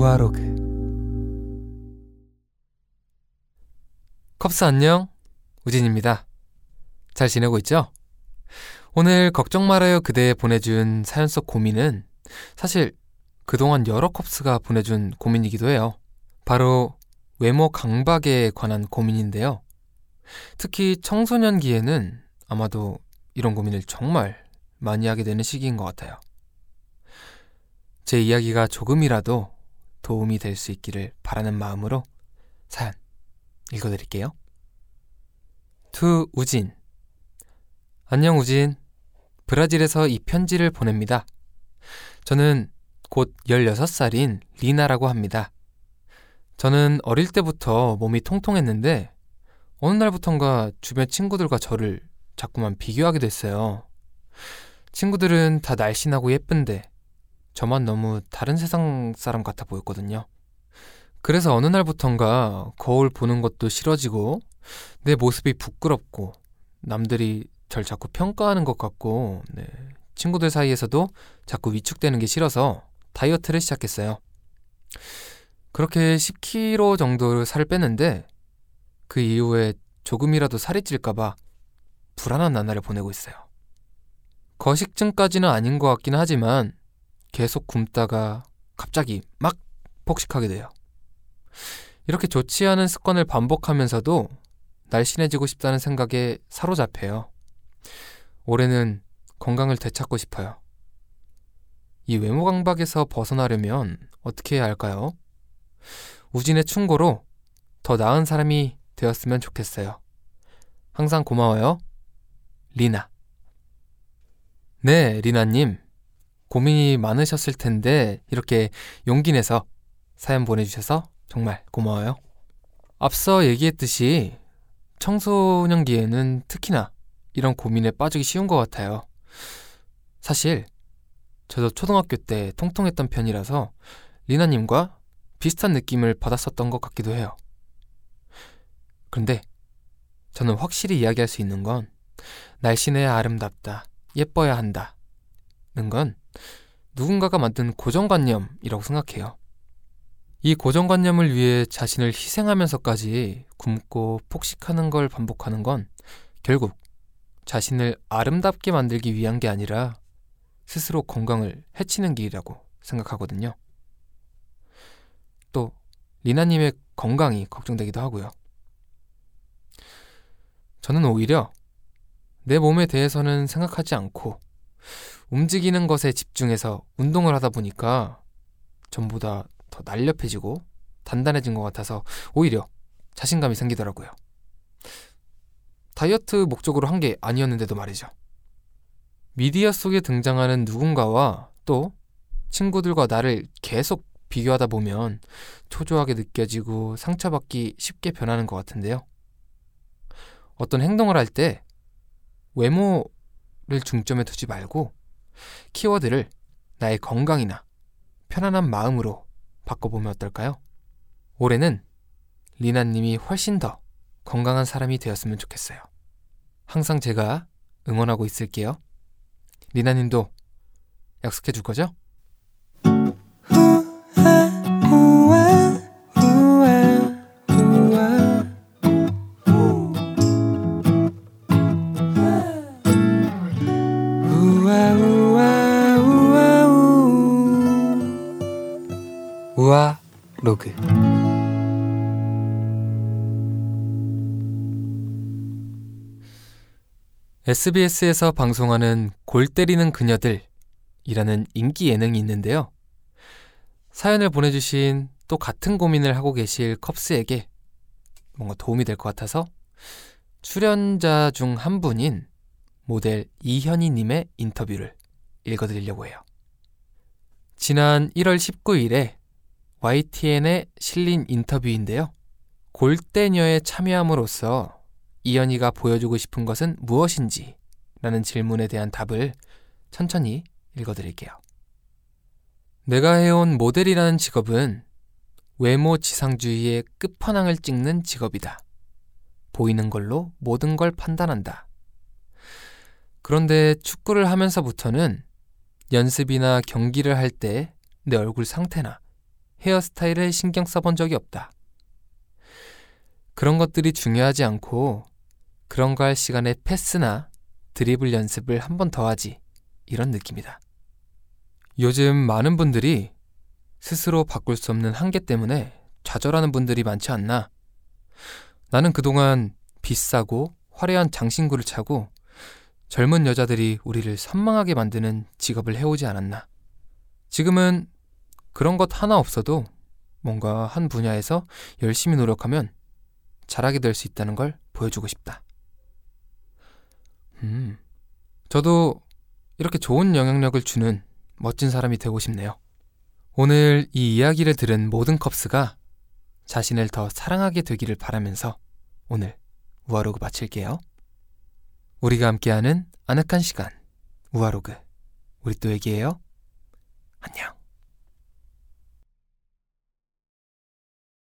우아로게 컵스 안녕 우진입니다. 잘 지내고 있죠? 오늘 걱정 말아요 그대에 보내준 사연 속 고민은 사실 그동안 여러 컵스가 보내준 고민이기도 해요. 바로 외모 강박에 관한 고민인데요. 특히 청소년기에는 아마도 이런 고민을 정말 많이 하게 되는 시기인 것 같아요. 제 이야기가 조금이라도 도움이 될 수 있기를 바라는 마음으로 사연 읽어드릴게요. To 우진 안녕 우진 브라질에서 이 편지를 보냅니다. 저는 곧 16살인 리나라고 합니다. 저는 어릴 때부터 몸이 통통했는데 어느 날부턴가 주변 친구들과 저를 자꾸만 비교하게 됐어요. 친구들은 다 날씬하고 예쁜데 저만 너무 다른 세상 사람 같아 보였거든요. 그래서 어느 날부턴가 거울 보는 것도 싫어지고 내 모습이 부끄럽고 남들이 절 자꾸 평가하는 것 같고 네. 친구들 사이에서도 자꾸 위축되는 게 싫어서 다이어트를 시작했어요. 그렇게 10kg 정도를 살을 뺐는데 그 이후에 조금이라도 살이 찔까봐 불안한 나날을 보내고 있어요. 거식증까지는 아닌 것 같긴 하지만 계속 굶다가 갑자기 막 폭식하게 돼요. 이렇게 좋지 않은 습관을 반복하면서도 날씬해지고 싶다는 생각에 사로잡혀요. 올해는 건강을 되찾고 싶어요. 이 외모 강박에서 벗어나려면 어떻게 해야 할까요? 우진의 충고로 더 나은 사람이 되었으면 좋겠어요. 항상 고마워요. 리나. 네, 리나님. 고민이 많으셨을 텐데 이렇게 용기 내서 사연 보내주셔서 정말 고마워요. 앞서 얘기했듯이 청소년기에는 특히나 이런 고민에 빠지기 쉬운 것 같아요. 사실 저도 초등학교 때 통통했던 편이라서 리나님과 비슷한 느낌을 받았었던 것 같기도 해요. 그런데 저는 확실히 이야기할 수 있는 건 날씬해야 아름답다, 예뻐야 한다는 건 누군가가 만든 고정관념이라고 생각해요. 이 고정관념을 위해 자신을 희생하면서까지 굶고 폭식하는 걸 반복하는 건 결국 자신을 아름답게 만들기 위한 게 아니라 스스로 건강을 해치는 길이라고 생각하거든요. 또 리나님의 건강이 걱정되기도 하고요. 저는 오히려 내 몸에 대해서는 생각하지 않고 움직이는 것에 집중해서 운동을 하다 보니까 전보다 더 날렵해지고 단단해진 것 같아서 오히려 자신감이 생기더라고요. 다이어트 목적으로 한 게 아니었는데도 말이죠. 미디어 속에 등장하는 누군가와 또 친구들과 나를 계속 비교하다 보면 초조하게 느껴지고 상처받기 쉽게 변하는 것 같은데요. 어떤 행동을 할 때 외모 를 중점에 두지 말고 키워드를 나의 건강이나 편안한 마음으로 바꿔보면 어떨까요? 올해는 리나님이 훨씬 더 건강한 사람이 되었으면 좋겠어요. 항상 제가 응원하고 있을게요. 리나님도 약속해 줄 거죠? 로그 SBS에서 방송하는 골 때리는 그녀들이라는 인기 예능이 있는데요. 사연을 보내주신 또 같은 고민을 하고 계실 컵스에게 뭔가 도움이 될 것 같아서 출연자 중 한 분인 모델 이현희님의 인터뷰를 읽어드리려고 해요. 지난 1월 19일에 YTN에 실린 인터뷰인데요. 골대녀에 참여함으로써 이연희가 보여주고 싶은 것은 무엇인지 라는 질문에 대한 답을 천천히 읽어드릴게요. 내가 해온 모델이라는 직업은 외모 지상주의의 끝판왕을 찍는 직업이다. 보이는 걸로 모든 걸 판단한다. 그런데 축구를 하면서부터는 연습이나 경기를 할 때 내 얼굴 상태나 헤어스타일에 신경 써본 적이 없다. 그런 것들이 중요하지 않고 그런 거 할 시간에 패스나 드리블 연습을 한 번 더 하지. 이런 느낌이다. 요즘 많은 분들이 스스로 바꿀 수 없는 한계 때문에 좌절하는 분들이 많지 않나. 나는 그동안 비싸고 화려한 장신구를 차고 젊은 여자들이 우리를 선망하게 만드는 직업을 해오지 않았나. 지금은 그런 것 하나 없어도 뭔가 한 분야에서 열심히 노력하면 잘하게 될 수 있다는 걸 보여주고 싶다. 음, 저도 이렇게 좋은 영향력을 주는 멋진 사람이 되고 싶네요. 오늘 이 이야기를 들은 모든 컵스가 자신을 더 사랑하게 되기를 바라면서 오늘 우아로그 마칠게요. 우리가 함께하는 아늑한 시간 우아로그 우리 또 얘기해요. 안녕.